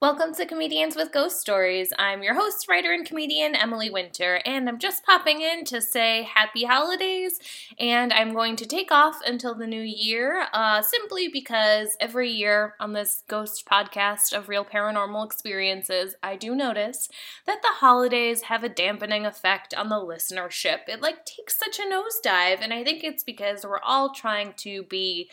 Welcome to Comedians with Ghost Stories. I'm your host, writer, and comedian Emily Winter, and I'm just popping in to say happy holidays. And I'm going to take off until the new year uh, simply because every year on this ghost podcast of real paranormal experiences, I do notice that the holidays have a dampening effect on the listenership. It like takes such a nosedive, and I think it's because we're all trying to be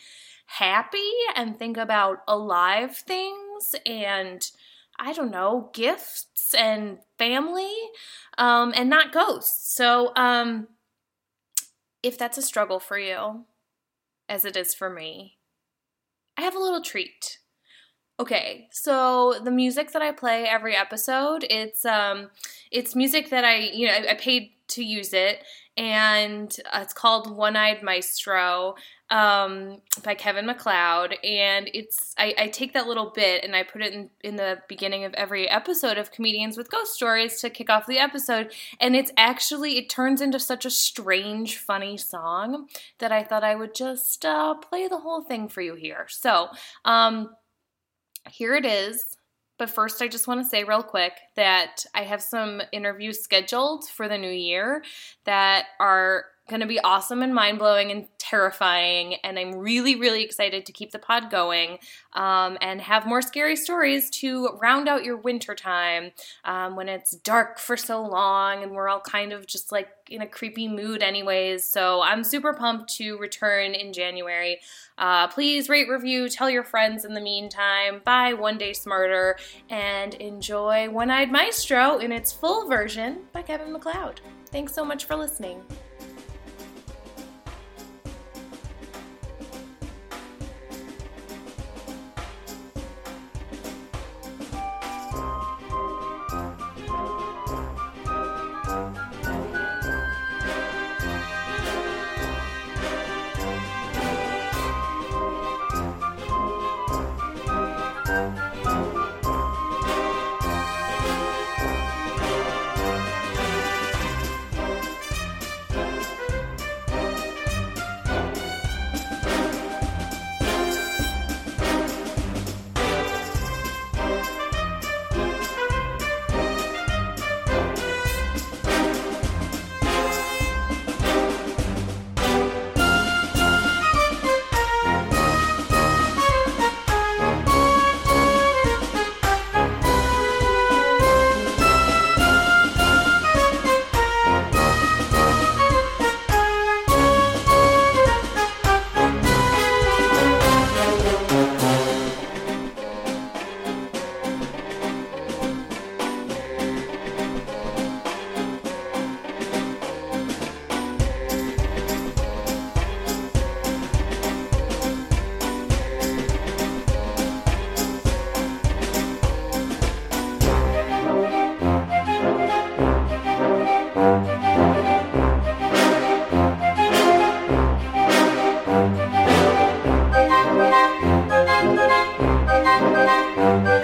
happy and think about alive things and I don't know, gifts and family um, and not ghosts. So, um, if that's a struggle for you, as it is for me, I have a little treat. Okay, so the music that I play every episode, it's um it's music that I, you know, I, I paid to use it and uh, it's called One-Eyed Maestro um, by Kevin MacLeod, and it's I, I, take that little bit and I put it in, in the beginning of every episode of Comedians with Ghost Stories to kick off the episode, and it's actually it turns into such a strange, funny song that I thought I would just uh, play the whole thing for you here. So um, here it is. But first, I just want to say real quick that I have some interviews scheduled for the new year that are going to be awesome and mind blowing and terrifying. And I'm really, really excited to keep the pod going um, and have more scary stories to round out your winter time um, when it's dark for so long and we're all kind of just like in a creepy mood, anyways. So I'm super pumped to return in January. Uh, please rate, review, tell your friends in the meantime. Buy One Day Smarter and enjoy One Eyed Maestro in its full version by Kevin MacLeod. Thanks so much for listening. Música